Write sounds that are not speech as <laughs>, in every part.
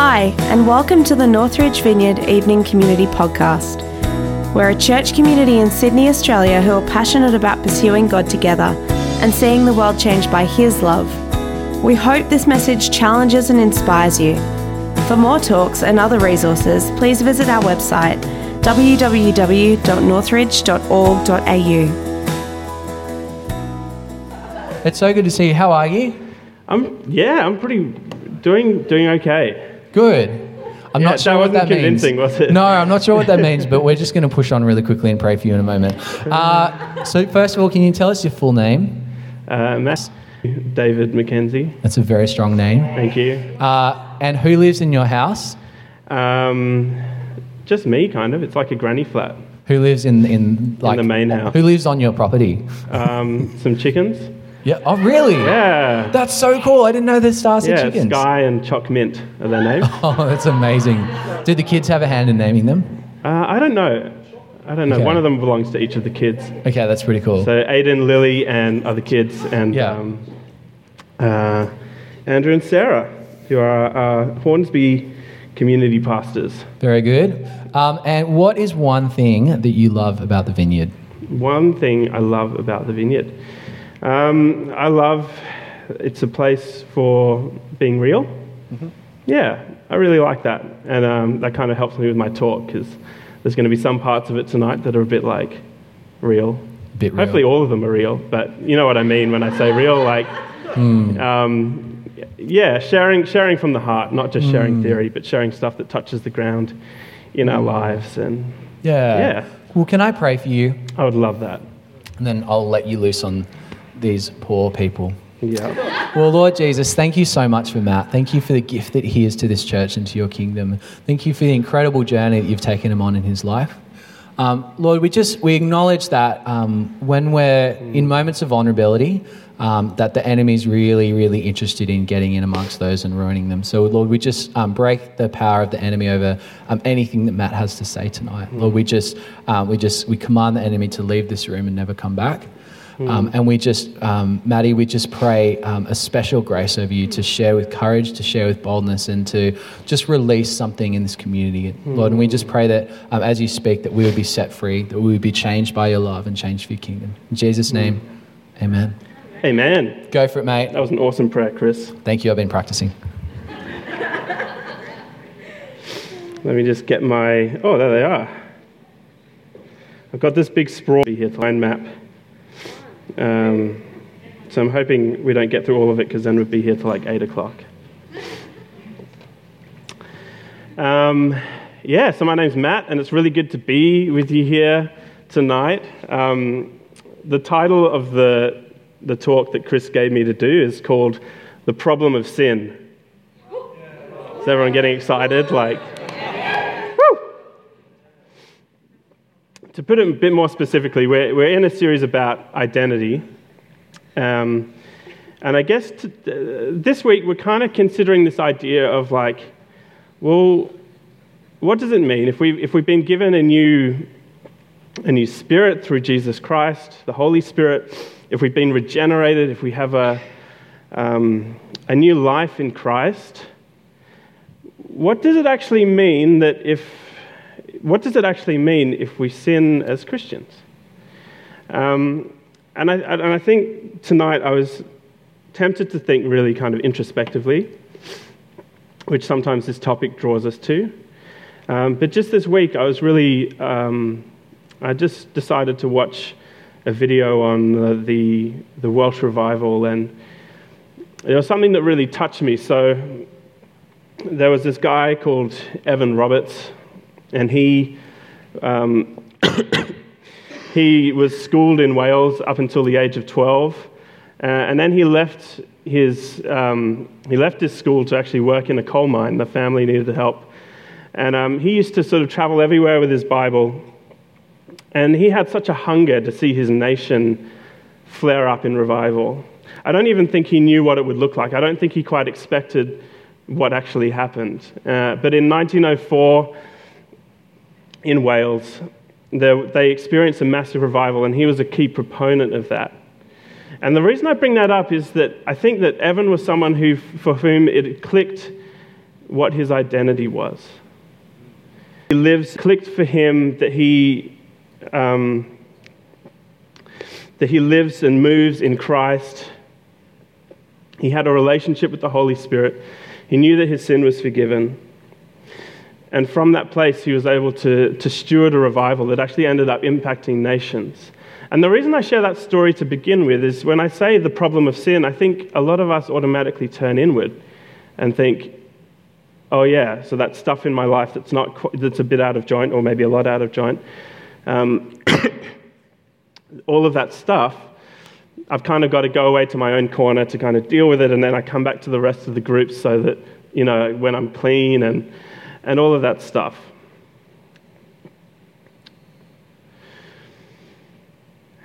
Hi, and welcome to the Northridge Vineyard Evening Community Podcast. We're a church community in Sydney, Australia who are passionate about pursuing God together and seeing the world changed by His love. We hope this message challenges and inspires you. For more talks and other resources, please visit our website www.northridge.org.au. It's so good to see you. How are you? I'm yeah, I'm pretty doing doing okay. Good. I'm Yeah, not sure that what wasn't that means. convincing, was it? No, I'm not sure what that means, but we're just going to push on really quickly and pray for you in a moment. Uh, so, first of all, can you tell us your full name? Uh, Matt, David McKenzie. That's a very strong name. thank you. Uh, and who lives in your house? Um, just me, kind of. It's like a granny flat. Who lives in in like the main house. Who lives on your property? Um, some chickens. Yeah. Oh, really? Yeah, That's so cool. I didn't know the stars yeah. and chickens. Sky and Choc Mint are their names. <laughs> Oh, that's amazing. Did the kids have a hand in naming them? Uh, I don't know. I don't know. Okay. One of them belongs to each of the kids. Okay, that's pretty cool. So Aiden, Lily, and other kids, and Yeah. um, uh, Andrew and Sarah, who are uh, Hornsby community pastors. Very good. Um, and what is one thing that you love about the vineyard? One thing I love about the vineyard, um, I love it's a place for being real. Yeah, I really like that, and um, that kind of helps me with my talk because there's going to be some parts of it tonight that are a bit like real. Bit real. Hopefully, all of them are real, but you know what I mean when I say real. Like, Hmm. um, yeah, sharing sharing from the heart, not just Hmm. sharing theory, but sharing stuff that touches the ground in our lives. And Yeah. Yeah. Well, can I pray for you? I would love that. And then I'll let you loose on these poor people. Yeah. Well, Lord Jesus, thank you so much for Matt. Thank you for the gift that he is to this church and to your kingdom. Thank you for the incredible journey that you've taken him on in his life. Um, Lord, we just we acknowledge that um, when we're in moments of vulnerability, um, that the enemy's really, really interested in getting in amongst those and ruining them. So, Lord, we just um, break the power of the enemy over um, anything that Matt has to say tonight. Lord, we just um, we just we command the enemy to leave this room and never come back. Um, and we just, um, Maddie, we just pray um, a special grace over you to share with courage, to share with boldness, and to just release something in this community, Lord. And we just pray that um, as you speak, that we would be set free, that we would be changed by your love and changed for your kingdom. In Jesus' name, amen. Amen. Go for it, mate. That was an awesome prayer, Chris. Thank you. I've been practicing. <laughs> Let me just get my. Oh, there they are. I've got this big sprawl here, line map. Um, so I'm hoping we don't get through all of it because then we'd be here till like 8 o'clock. Um, yeah, so my name's Matt, and it's really good to be with you here tonight. Um, the title of the, the talk that Chris gave me to do is called The Problem of Sin. Is everyone getting excited? Like, To put it a bit more specifically, we're, we're in a series about identity. Um, and I guess to, uh, this week we're kind of considering this idea of like, well, what does it mean if, we, if we've been given a new, a new spirit through Jesus Christ, the Holy Spirit, if we've been regenerated, if we have a, um, a new life in Christ, what does it actually mean that if, what does it actually mean if we sin as Christians? Um, and, I, and I think tonight I was tempted to think really kind of introspectively, which sometimes this topic draws us to. Um, but just this week, I was really, um, I just decided to watch a video on the, the, the Welsh revival, and there was something that really touched me. So there was this guy called Evan Roberts, and he, um, <coughs> he was schooled in Wales up until the age of 12. Uh, and then he left his, um, he left his school to actually work in a coal mine. The family needed help. And um, he used to sort of travel everywhere with his Bible. And he had such a hunger to see his nation flare up in revival. I don't even think he knew what it would look like. I don't think he quite expected what actually happened. Uh, but in 1904, in Wales, they experienced a massive revival, and he was a key proponent of that. And the reason I bring that up is that I think that Evan was someone who, for whom it clicked what his identity was. He lives, clicked for him that he, um, that he lives and moves in Christ. He had a relationship with the Holy Spirit. He knew that his sin was forgiven. And from that place, he was able to, to steward a revival that actually ended up impacting nations. And the reason I share that story to begin with is when I say the problem of sin, I think a lot of us automatically turn inward and think, oh, yeah, so that stuff in my life that's, not, that's a bit out of joint or maybe a lot out of joint. Um, <coughs> all of that stuff, I've kind of got to go away to my own corner to kind of deal with it, and then I come back to the rest of the group so that, you know, when I'm clean and and all of that stuff.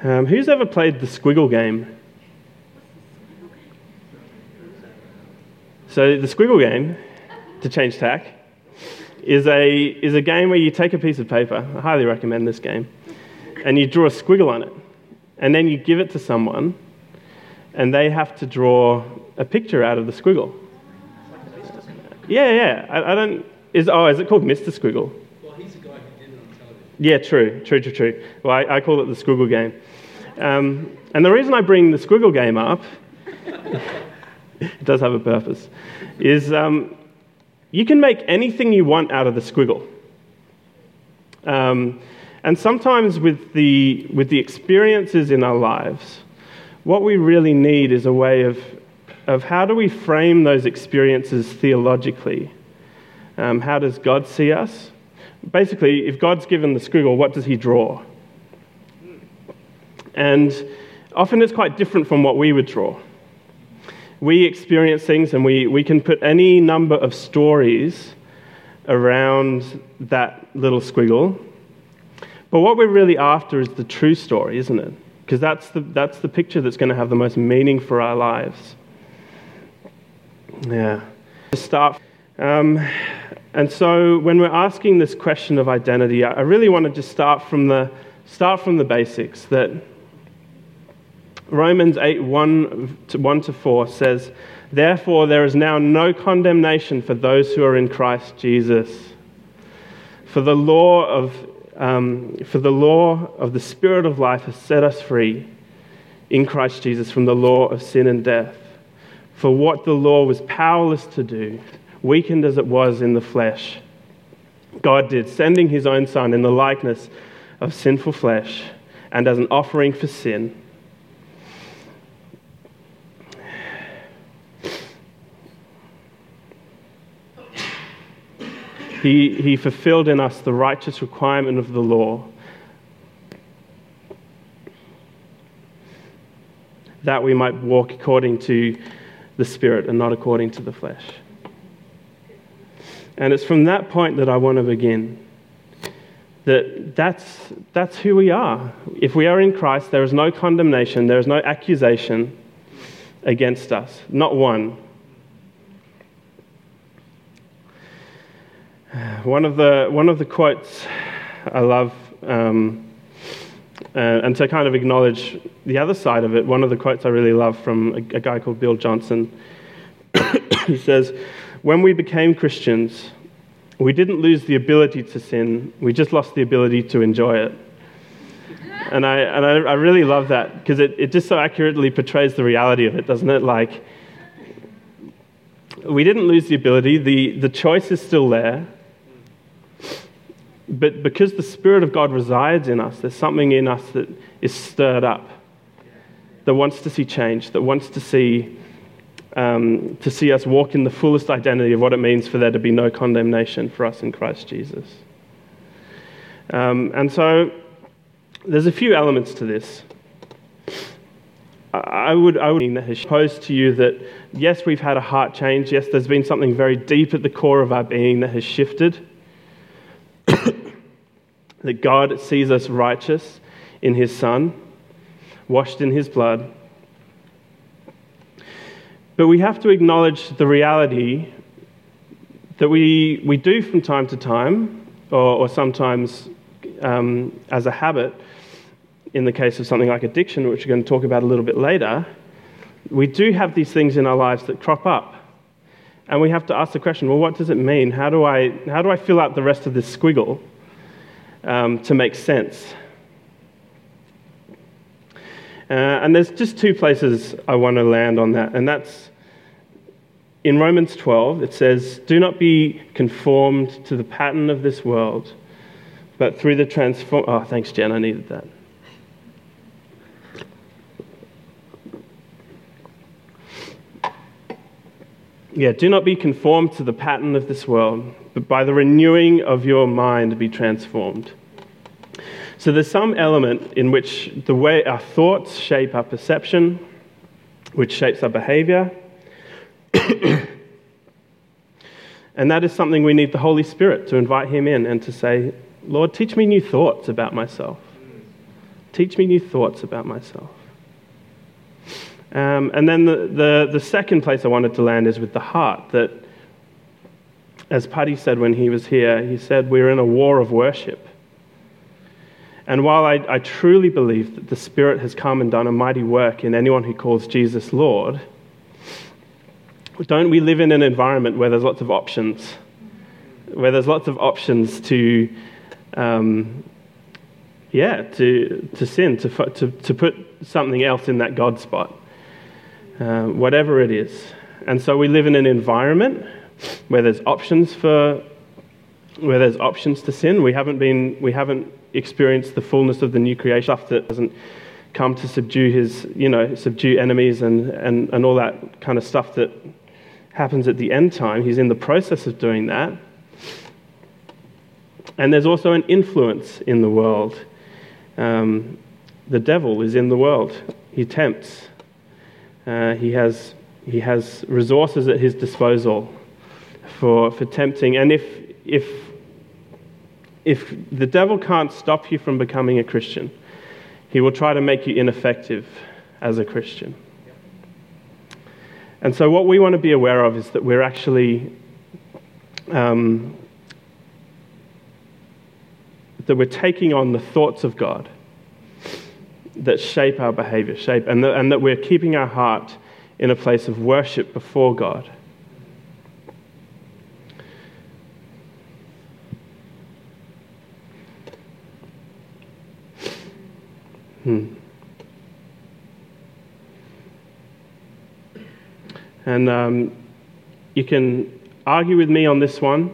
Um, who's ever played the squiggle game? So, the squiggle game, to change tack, is a, is a game where you take a piece of paper. I highly recommend this game. And you draw a squiggle on it. And then you give it to someone, and they have to draw a picture out of the squiggle. Yeah, yeah. I, I don't. Is, oh, is it called Mr. Squiggle? Well, he's the guy who did it on television. Yeah, true, true, true, true. Well, I, I call it the Squiggle game. Um, and the reason I bring the Squiggle game up, <laughs> it does have a purpose, is um, you can make anything you want out of the squiggle. Um, and sometimes with the, with the experiences in our lives, what we really need is a way of, of how do we frame those experiences theologically um, how does God see us? Basically, if God's given the squiggle, what does he draw? And often it's quite different from what we would draw. We experience things and we, we can put any number of stories around that little squiggle. But what we're really after is the true story, isn't it? Because that's the, that's the picture that's going to have the most meaning for our lives. Yeah. To start. Um, and so when we're asking this question of identity, I really want to just start from the, start from the basics that Romans 8 1 to, 1 to 4 says, Therefore, there is now no condemnation for those who are in Christ Jesus. For the law of, um, for the law of the Spirit of life has set us free in Christ Jesus from the law of sin and death. For what the law was powerless to do, weakened as it was in the flesh, God did, sending his own Son in the likeness of sinful flesh and as an offering for sin. He, he fulfilled in us the righteous requirement of the law. That we might walk according to the Spirit and not according to the flesh. And it's from that point that I want to begin. That that's, that's who we are. If we are in Christ, there is no condemnation, there is no accusation against us, not one. One of the, one of the quotes I love, um, uh, and to kind of acknowledge the other side of it, one of the quotes I really love from a, a guy called Bill Johnson, <coughs> he says, when we became Christians, we didn't lose the ability to sin, we just lost the ability to enjoy it. And I, and I, I really love that because it, it just so accurately portrays the reality of it, doesn't it? Like, we didn't lose the ability, the, the choice is still there. But because the Spirit of God resides in us, there's something in us that is stirred up, that wants to see change, that wants to see um, to see us walk in the fullest identity of what it means for there to be no condemnation for us in Christ Jesus. Um, and so there's a few elements to this. I would, I would posed to you that yes, we've had a heart change. Yes, there's been something very deep at the core of our being that has shifted. <coughs> that God sees us righteous in His Son, washed in His blood, but we have to acknowledge the reality that we, we do from time to time, or, or sometimes um, as a habit, in the case of something like addiction, which we're going to talk about a little bit later, we do have these things in our lives that crop up. And we have to ask the question well, what does it mean? How do I, how do I fill out the rest of this squiggle um, to make sense? Uh, and there's just two places I want to land on that, and that's in Romans 12, it says, Do not be conformed to the pattern of this world, but through the transform. Oh, thanks, Jen, I needed that. Yeah, do not be conformed to the pattern of this world, but by the renewing of your mind be transformed. So there's some element in which the way our thoughts shape our perception, which shapes our behavior. <coughs> and that is something we need the Holy Spirit to invite Him in and to say, Lord, teach me new thoughts about myself. Teach me new thoughts about myself. Um, and then the, the, the, second place I wanted to land is with the heart. That, as Paddy said when he was here, he said, We're in a war of worship. And while I, I truly believe that the Spirit has come and done a mighty work in anyone who calls Jesus Lord, don't we live in an environment where there's lots of options? Where there's lots of options to, um, yeah, to, to sin, to, to, to put something else in that God spot. Uh, whatever it is. And so we live in an environment where there's options for where there's options to sin. We haven't been we haven't experienced the fullness of the new creation stuff that doesn't come to subdue his you know subdue enemies and, and, and all that kind of stuff that happens at the end time. He's in the process of doing that. And there's also an influence in the world. Um, the devil is in the world. He tempts. Uh, he, has, he has resources at his disposal for, for tempting. And if, if, if the devil can't stop you from becoming a Christian, he will try to make you ineffective as a Christian. And so, what we want to be aware of is that we're actually um, that we're taking on the thoughts of God that shape our behavior, shape, and, the, and that we're keeping our heart in a place of worship before God. And um, you can argue with me on this one,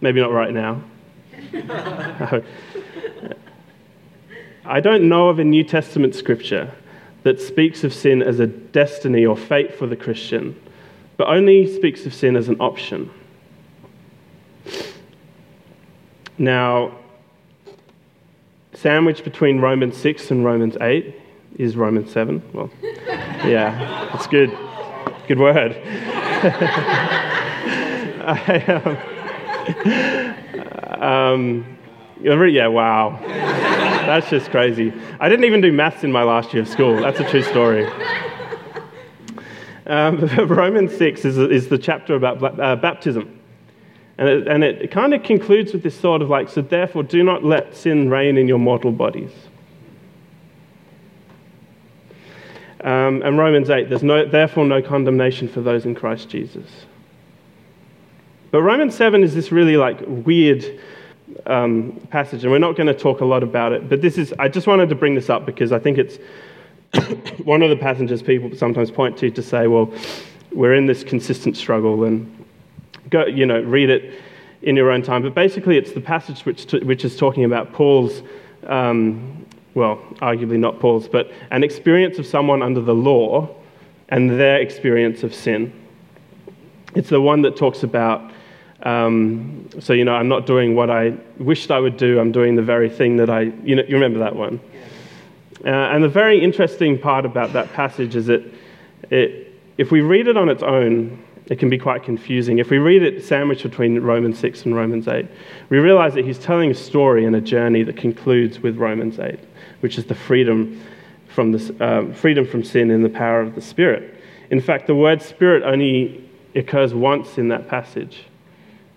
maybe not right now. <laughs> I don't know of a New Testament scripture that speaks of sin as a destiny or fate for the Christian, but only speaks of sin as an option. Now, sandwiched between Romans 6 and Romans 8 is Romans 7. Well, <laughs> yeah, it's good. Good word. <laughs> I, um, <laughs> um, yeah, wow. That's just crazy. I didn't even do maths in my last year of school. That's a true story. Um, <laughs> Romans 6 is, is the chapter about uh, baptism. And it, and it kind of concludes with this sort of like, so therefore, do not let sin reign in your mortal bodies. Um, and Romans 8, there's no, therefore no condemnation for those in Christ Jesus. But Romans 7 is this really like weird um, passage, and we're not going to talk a lot about it, but this is, I just wanted to bring this up because I think it's <coughs> one of the passages people sometimes point to to say, well, we're in this consistent struggle, and go, you know, read it in your own time. But basically, it's the passage which, which is talking about Paul's, um, well, arguably not Paul's, but an experience of someone under the law and their experience of sin. It's the one that talks about um, so, you know, I'm not doing what I wished I would do, I'm doing the very thing that I, you know, you remember that one. Uh, and the very interesting part about that passage is that it, if we read it on its own, it can be quite confusing. If we read it sandwiched between Romans 6 and Romans 8, we realize that he's telling a story and a journey that concludes with Romans 8, which is the freedom from, the, um, freedom from sin in the power of the Spirit. In fact, the word Spirit only occurs once in that passage.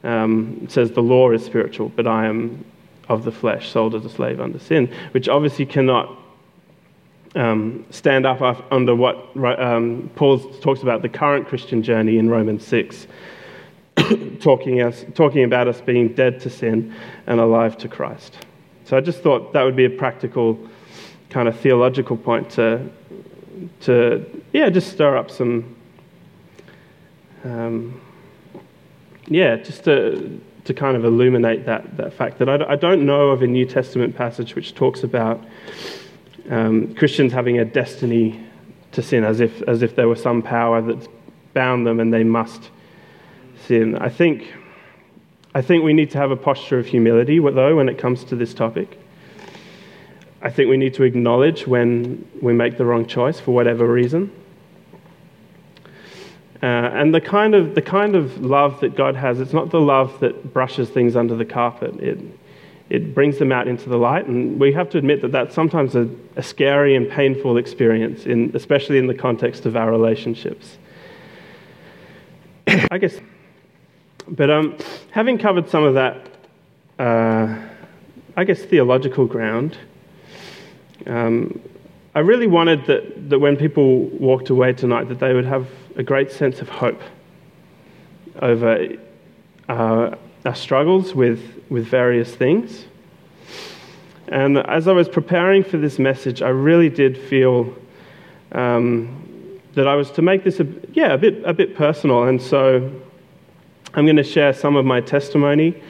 Um, it says, The law is spiritual, but I am of the flesh, sold as a slave under sin, which obviously cannot um, stand up under what um, Paul talks about the current Christian journey in Romans 6, <coughs> talking, us, talking about us being dead to sin and alive to Christ. So I just thought that would be a practical kind of theological point to, to yeah, just stir up some, um, yeah, just to, to kind of illuminate that, that fact that I, I don't know of a New Testament passage which talks about um, Christians having a destiny to sin, as if, as if there was some power that bound them and they must sin. I think, I think we need to have a posture of humility, though, when it comes to this topic. I think we need to acknowledge when we make the wrong choice for whatever reason. Uh, and the kind, of, the kind of love that God has, it's not the love that brushes things under the carpet. It, it brings them out into the light. And we have to admit that that's sometimes a, a scary and painful experience, in, especially in the context of our relationships. <coughs> I guess. But um, having covered some of that, uh, I guess, theological ground, um, I really wanted that, that when people walked away tonight, that they would have a great sense of hope over uh, our struggles with, with various things. And as I was preparing for this message, I really did feel um, that I was to make this a, yeah, a, bit, a bit personal. And so I'm going to share some of my testimony.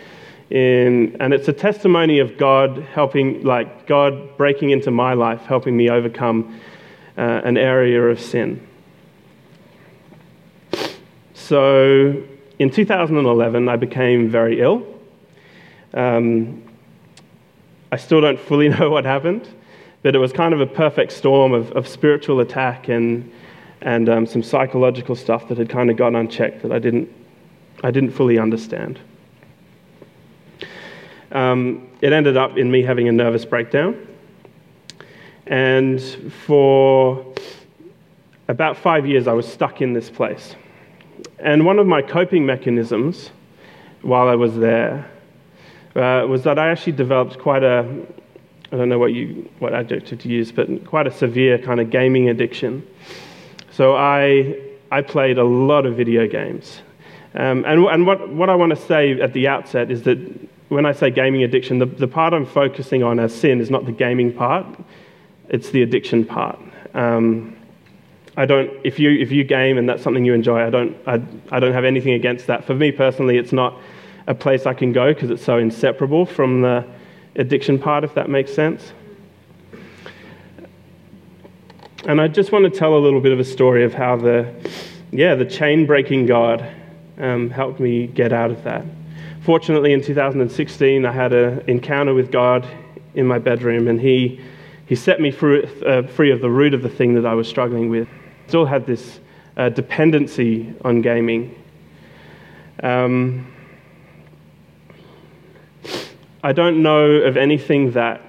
In, and it's a testimony of God helping, like God breaking into my life, helping me overcome uh, an area of sin. So in 2011, I became very ill. Um, I still don't fully <laughs> know what happened, but it was kind of a perfect storm of, of spiritual attack and, and um, some psychological stuff that had kind of gone unchecked that I didn't, I didn't fully understand. Um, it ended up in me having a nervous breakdown. And for about five years, I was stuck in this place. And one of my coping mechanisms while I was there uh, was that I actually developed quite a, I don't know what, you, what adjective to use, but quite a severe kind of gaming addiction. So I, I played a lot of video games. Um, and and what, what I want to say at the outset is that when I say gaming addiction, the, the part I'm focusing on as sin is not the gaming part, it's the addiction part. Um, I don't, if you, if you game and that's something you enjoy, I don't, I, I don't have anything against that. For me personally, it's not a place I can go because it's so inseparable from the addiction part, if that makes sense. And I just want to tell a little bit of a story of how the, yeah, the chain breaking God um, helped me get out of that. Fortunately, in 2016, I had an encounter with God in my bedroom, and He, he set me free, uh, free of the root of the thing that I was struggling with still had this uh, dependency on gaming. Um, I don't know of anything that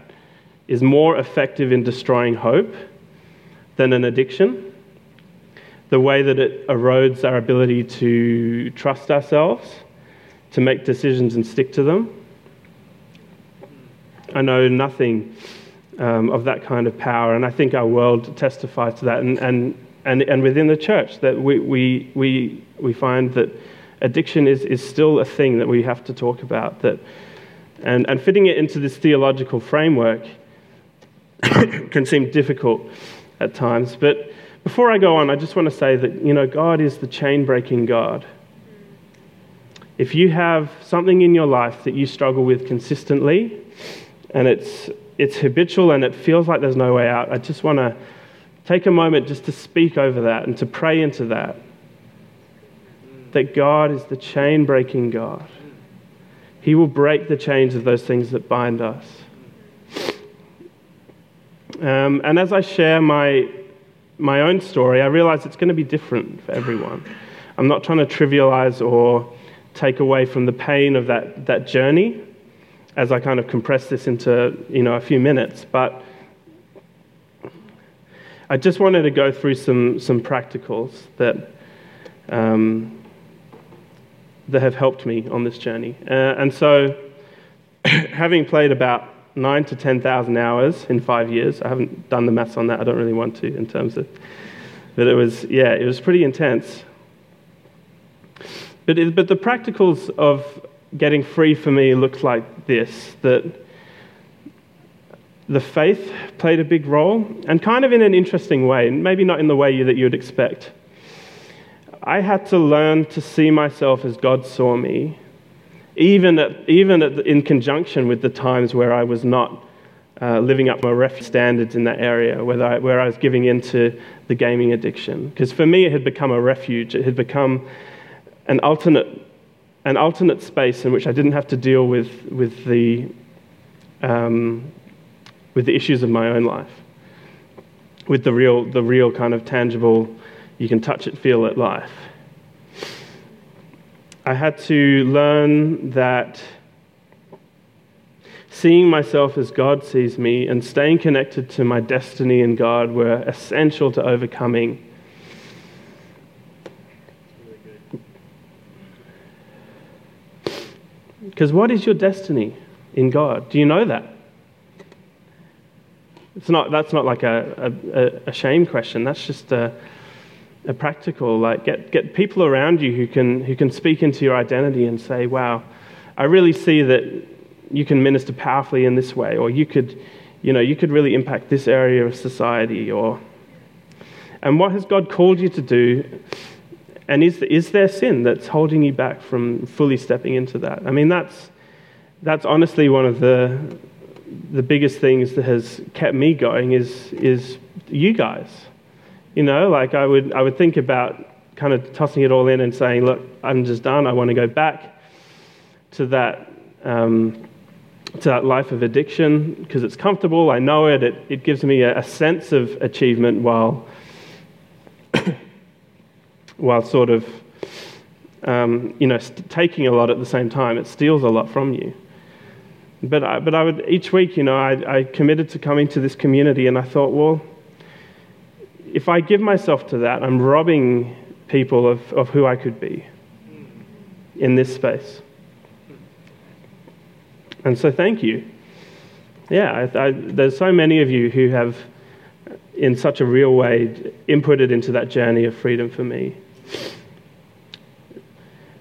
is more effective in destroying hope than an addiction. The way that it erodes our ability to trust ourselves, to make decisions and stick to them. I know nothing um, of that kind of power, and I think our world testifies to that. And, and and, and within the church that we, we, we, we find that addiction is, is still a thing that we have to talk about. That, and, and fitting it into this theological framework <coughs> can seem difficult at times. But before I go on, I just want to say that, you know, God is the chain breaking God. If you have something in your life that you struggle with consistently, and it's, it's habitual and it feels like there's no way out, I just want to take a moment just to speak over that and to pray into that. That God is the chain breaking God. He will break the chains of those things that bind us. Um, and as I share my, my own story, I realize it's going to be different for everyone. I'm not trying to trivialize or take away from the pain of that, that journey as I kind of compress this into you know, a few minutes, but I just wanted to go through some, some practicals that, um, that have helped me on this journey. Uh, and so, <coughs> having played about nine to 10,000 hours in five years. I haven't done the maths on that. I don't really want to in terms of, but it was, yeah, it was pretty intense. But, it, but the practicals of getting free for me looked like this that the faith played a big role, and kind of in an interesting way, maybe not in the way that you'd expect. I had to learn to see myself as God saw me, even, at, even at, in conjunction with the times where I was not uh, living up my ref standards in that area, where I, where I was giving into the gaming addiction. Because for me, it had become a refuge, it had become an alternate, an alternate space in which I didn't have to deal with, with the um, with the issues of my own life, with the real, the real kind of tangible, you can touch it, feel it life. I had to learn that seeing myself as God sees me and staying connected to my destiny in God were essential to overcoming. Because what is your destiny in God? Do you know that? It's not, that's not like a, a, a shame question. That's just a, a practical, like get, get people around you who can, who can speak into your identity and say, wow, I really see that you can minister powerfully in this way, or you could, you know, you could really impact this area of society, or, and what has God called you to do? And is, is there sin that's holding you back from fully stepping into that? I mean, that's, that's honestly one of the, the biggest things that has kept me going is, is you guys. You know, like I would, I would think about kind of tossing it all in and saying, look, I'm just done. I want to go back to that, um, to that life of addiction because it's comfortable. I know it. It, it gives me a, a sense of achievement while, while sort of, um, you know, st- taking a lot at the same time. It steals a lot from you. But I, but I would, each week, you know, I, I committed to coming to this community, and I thought, well, if I give myself to that, I'm robbing people of, of who I could be in this space. And so, thank you. Yeah, I, I, there's so many of you who have, in such a real way, inputted into that journey of freedom for me.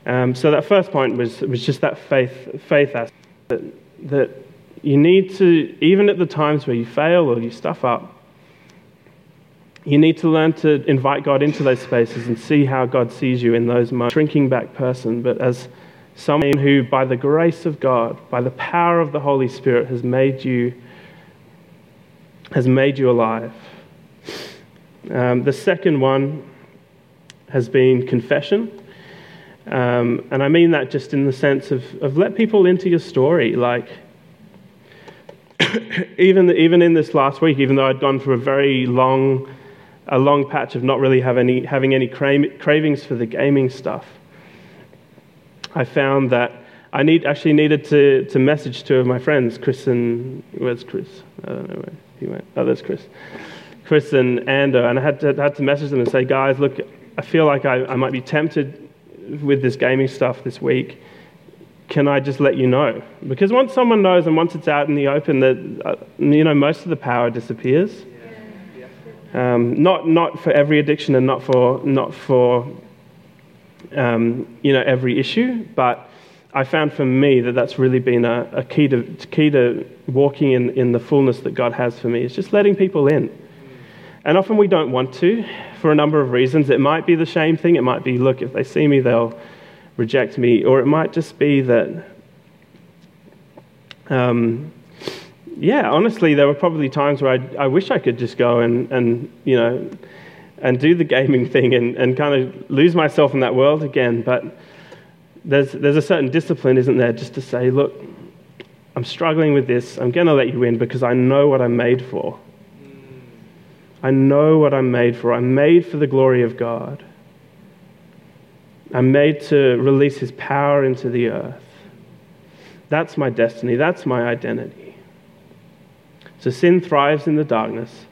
Um, so that first point was, was just that faith, faith aspect that you need to, even at the times where you fail or you stuff up, you need to learn to invite God into those spaces and see how God sees you in those moments. Shrinking back person, but as someone who, by the grace of God, by the power of the Holy Spirit, has made you, has made you alive. Um, the second one has been confession. Um, and I mean that just in the sense of, of let people into your story. Like, <coughs> even, even in this last week, even though I'd gone for a very long, a long patch of not really have any, having any cra- cravings for the gaming stuff, I found that I need, actually needed to, to message two of my friends, Chris and, where's Chris? I don't know where he went. Oh, there's Chris. Chris and Ando, and I had to, had to message them and say, guys, look, I feel like I, I might be tempted with this gaming stuff this week, can I just let you know? Because once someone knows and once it's out in the open, that uh, you know most of the power disappears. Um, not not for every addiction and not for not for um, you know every issue, but I found for me that that's really been a, a key to key to walking in, in the fullness that God has for me. Is just letting people in. And often we don't want to for a number of reasons. It might be the shame thing. It might be, look, if they see me, they'll reject me. Or it might just be that, um, yeah, honestly, there were probably times where I, I wish I could just go and, and you know, and do the gaming thing and, and kind of lose myself in that world again. But there's, there's a certain discipline, isn't there, just to say, look, I'm struggling with this. I'm going to let you in because I know what I'm made for. I know what I'm made for. I'm made for the glory of God. I'm made to release His power into the earth. That's my destiny. That's my identity. So sin thrives in the darkness,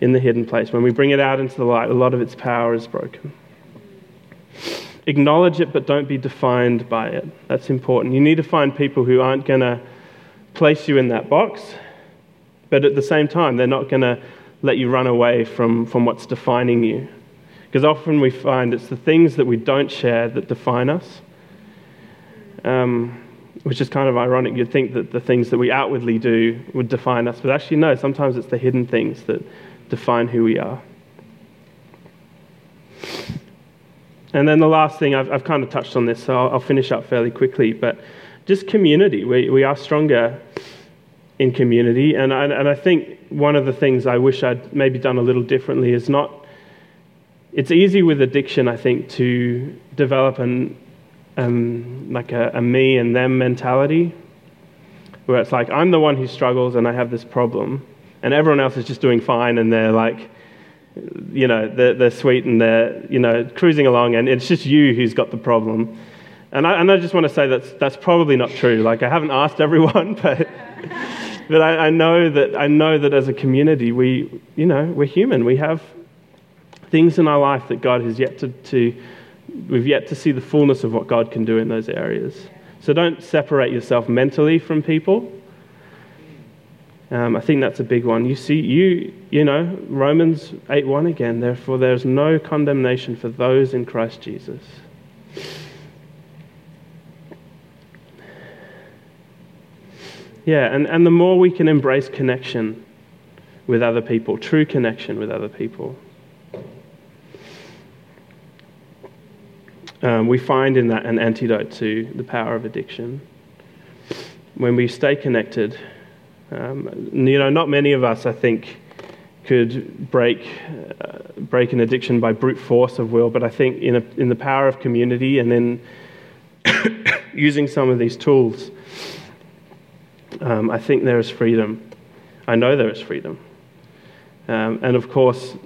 in the hidden place. When we bring it out into the light, a lot of its power is broken. Acknowledge it, but don't be defined by it. That's important. You need to find people who aren't going to place you in that box, but at the same time, they're not going to let you run away from, from what's defining you. Because often we find it's the things that we don't share that define us, um, which is kind of ironic. You'd think that the things that we outwardly do would define us, but actually, no, sometimes it's the hidden things that define who we are. And then the last thing, I've, I've kind of touched on this, so I'll, I'll, finish up fairly quickly, but just community. We, we are stronger in community. And I, and I think one of the things I wish I'd maybe done a little differently is not, it's easy with addiction, I think, to develop an, um, like a, a me and them mentality, where it's like, I'm the one who struggles and I have this problem, and everyone else is just doing fine and they're like, you know, they're, they're sweet and they're, you know, cruising along, and it's just you who's got the problem. And I, and I just want to say that's, that's probably not true. Like, I haven't asked everyone, <laughs> but, <laughs> but I, I, know that, I know that as a community, we, you know, we're human. We have things in our life that God has yet to, to we've yet to see the fullness of what God can do in those areas. So don't separate yourself mentally from people. Um, I think that's a big one. You see, you you know Romans eight one again. Therefore, there is no condemnation for those in Christ Jesus. Yeah, and, and the more we can embrace connection with other people, true connection with other people, um, we find in that an antidote to the power of addiction. When we stay connected, um, you know, not many of us, I think, could break, uh, break an addiction by brute force of will, but I think in, a, in the power of community and then <coughs> using some of these tools, um, I think there is freedom. I know there is freedom. Um, and of course,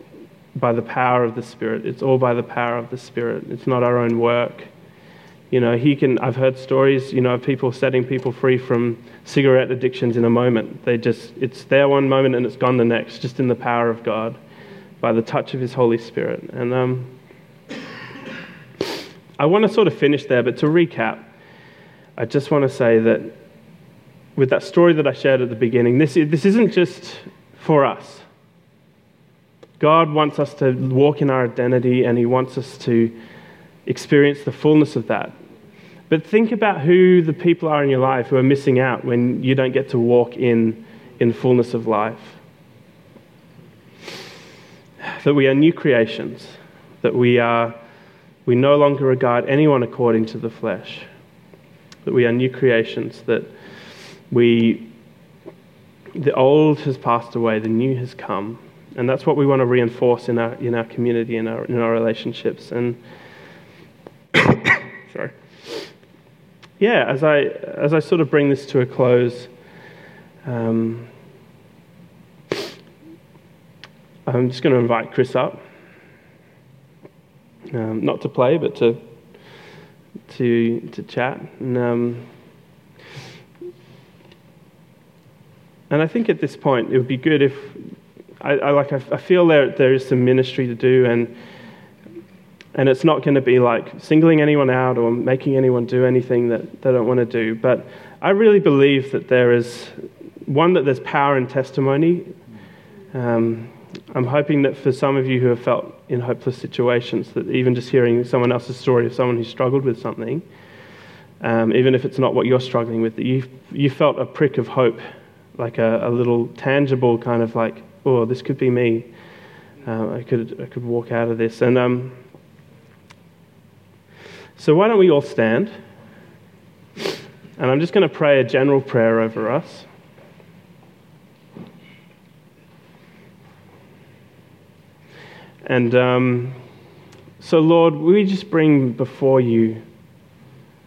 by the power of the Spirit. It's all by the power of the Spirit. It's not our own work. You know, he can, I've heard stories, you know, of people setting people free from cigarette addictions in a moment. They just, it's there one moment and it's gone the next, just in the power of God, by the touch of His Holy Spirit. And um, I want to sort of finish there, but to recap, I just want to say that with that story that I shared at the beginning, this, this isn't just for us. God wants us to walk in our identity and He wants us to experience the fullness of that. But think about who the people are in your life who are missing out when you don't get to walk in, in fullness of life. That we are new creations, that we, are, we no longer regard anyone according to the flesh, that we are new creations, that we, the old has passed away, the new has come. And that's what we want to reinforce in our, in our community, in our, in our relationships. And <coughs> sorry. Yeah, as I, as I sort of bring this to a close, um, I'm just going to invite Chris up. Um, not to play, but to, to, to chat. And, um, and I think at this point it would be good if I, I like I, feel there there is some ministry to do and and it's not going to be like singling anyone out or making anyone do anything that they don't want to do. But I really believe that there is, one, that there's power in testimony. Um, I'm hoping that for some of you who have felt in hopeless situations, that even just hearing someone else's story of someone who struggled with something, um, even if it's not what you're struggling with, that you, you felt a prick of hope, like a, a little tangible kind of like, oh, this could be me. Uh, I, could, I could walk out of this. And um, so, why don't we all stand? And I'm just going to pray a general prayer over us. And um, so, Lord, we just bring before you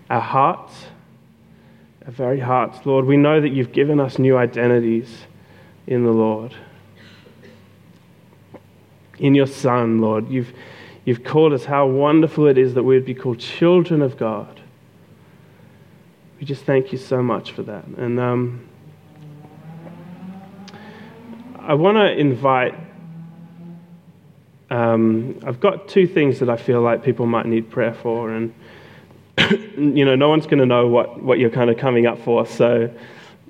our hearts, our very hearts. Lord, we know that you've given us new identities in the Lord. In your Son, Lord, you've You've called us how wonderful it is that we would be called children of God. We just thank you so much for that. And um, I want to invite. Um, I've got two things that I feel like people might need prayer for, and <coughs> you know, no one's going to know what, what you're kind of coming up for. So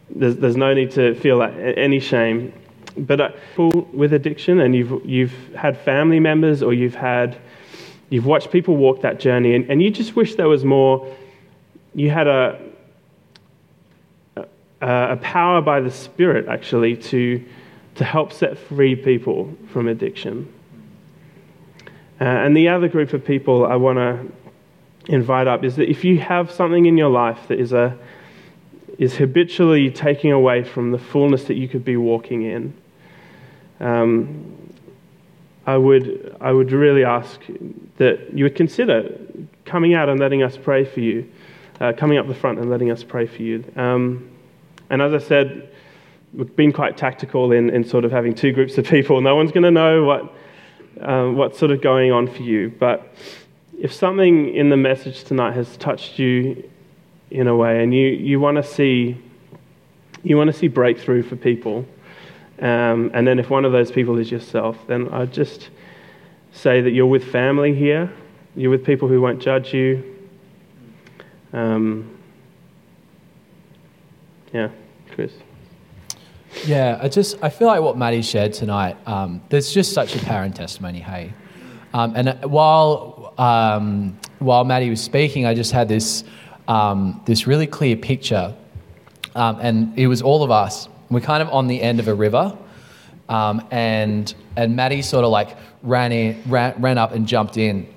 there's, there's no need to feel any shame. But uh, people with addiction, and you've, you've had family members or you've had you've watched people walk that journey, and, and you just wish there was more. You had a, a, a power by the Spirit actually to, to help set free people from addiction. Uh, and the other group of people I want to invite up is that if you have something in your life that is, a, is habitually taking away from the fullness that you could be walking in, um, I, would, I would really ask that you would consider coming out and letting us pray for you, uh, coming up the front and letting us pray for you. Um, and as I said, we've been quite tactical in, in sort of having two groups of people. No one's going to know what, um, what's sort of going on for you. But if something in the message tonight has touched you in a way and you, you want to see you want to see breakthrough for people um, and then if one of those people is yourself then i just say that you're with family here. You're with people who won't judge you. Um, yeah chris. Yeah i just i feel like what maddie shared tonight um, there's just such a parent testimony hey. Um, and while um, while Maddie was speaking, I just had this, um, this really clear picture. Um, and it was all of us. We're kind of on the end of a river. Um, and, and Maddie sort of like ran, in, ran, ran up and jumped in.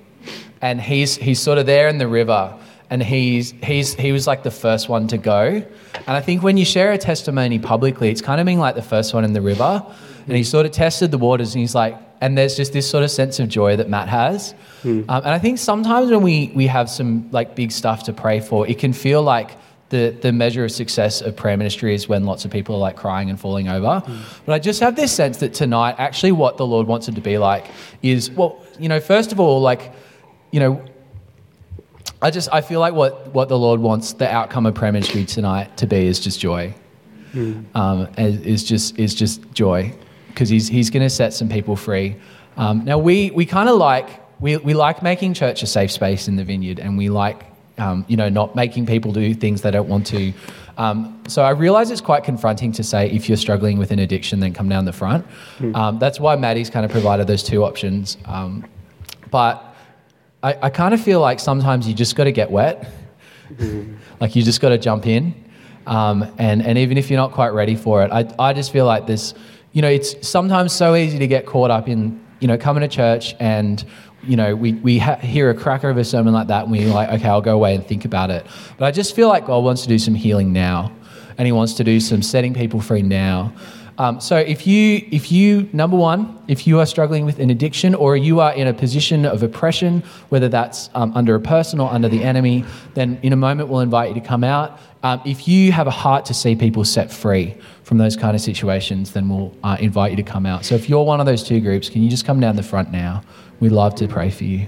And he's, he's sort of there in the river. And he's, he's, he was like the first one to go. And I think when you share a testimony publicly, it's kind of being like the first one in the river. And he sort of tested the waters and he's like, and there's just this sort of sense of joy that Matt has. Mm. Um, and I think sometimes when we, we have some like big stuff to pray for, it can feel like the, the measure of success of prayer ministry is when lots of people are like crying and falling over. Mm. But I just have this sense that tonight, actually, what the Lord wants it to be like is, well, you know, first of all, like, you know, I just I feel like what, what the Lord wants the outcome of prayer ministry tonight to be is just joy. Mm. Um, is just is just joy because he's, he's going to set some people free. Um, now, we, we kind of like, we, we like making church a safe space in the vineyard, and we like, um, you know, not making people do things they don't want to. Um, so I realize it's quite confronting to say if you're struggling with an addiction, then come down the front. Mm. that's why Maddie's kind of provided those two options. Um, but I, I kind of feel like sometimes you just got to get wet. Mm. like you just got to jump in. Um, and, and even if you're not quite ready for it, I, I just feel like this you know, it's sometimes so easy to get caught up in, you know, coming to church and, you know, we, we ha- hear a cracker of a sermon like that and we're like, okay, I'll go away and think about it. But I just feel like God wants to do some healing now and He wants to do some setting people free now. Um, so if you, if you, number one, if you are struggling with an addiction or you are in a position of oppression, whether that's um, under a person or under the enemy, then in a moment we'll invite you to come out. Um, if you have a heart to see people set free from those kind of situations, then we'll uh, invite you to come out. So if you're one of those two groups, can you just come down the front now? We'd love to pray for you.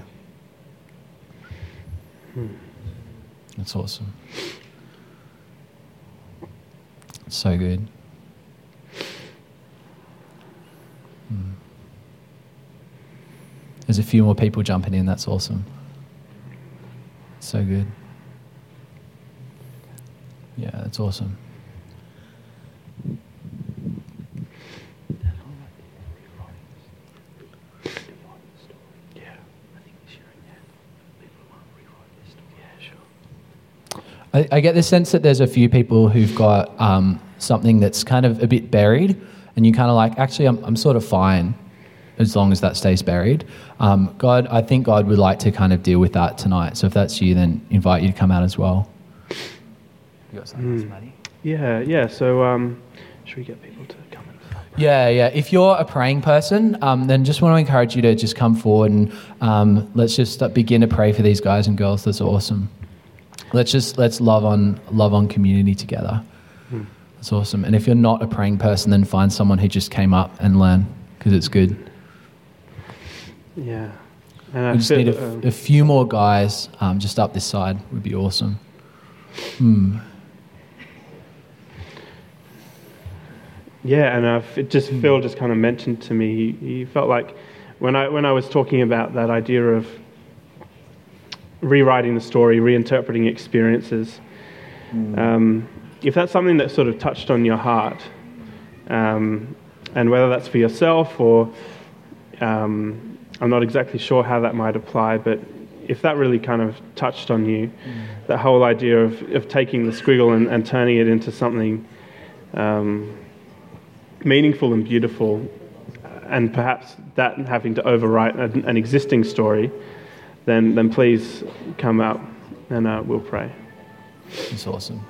That's awesome. so good. Hmm. There's a few more people jumping in. That's awesome. So good. Yeah, that's awesome. I, get the sense that there's a few people who've got um, something that's kind of a bit buried, and you kind of like, actually, I'm, I'm sort of fine as long as that stays buried. Um, God, I think God would like to kind of deal with that tonight. So if that's you, then invite you to come out as well. You got something mm. Maddie? Yeah, yeah. So um, should we get people to come in? Yeah, yeah. If you're a praying person, um, then just want to encourage you to just come forward and um, let's just begin to pray for these guys and girls. That's awesome. Let's just let's love on love on community together. Hmm. That's awesome. And if you're not a praying person, then find someone who just came up and learn because it's good. Yeah. And we just need a, um, a, few more guys um, just up this side would be awesome. Hmm. Yeah, and uh, it just hmm. Phil just kind of mentioned to me he, he felt like when I when I was talking about that idea of rewriting the story, reinterpreting experiences. Mm. Um, if that's something that sort of touched on your heart, um, and whether that's for yourself or um, I'm not exactly sure how that might apply, but if that really kind of touched on you, mm. that whole idea of, of taking the squiggle and, and turning it into something um, meaningful and beautiful, and perhaps that having to overwrite an, an existing story, then, then please come out and uh, we'll pray. That's awesome.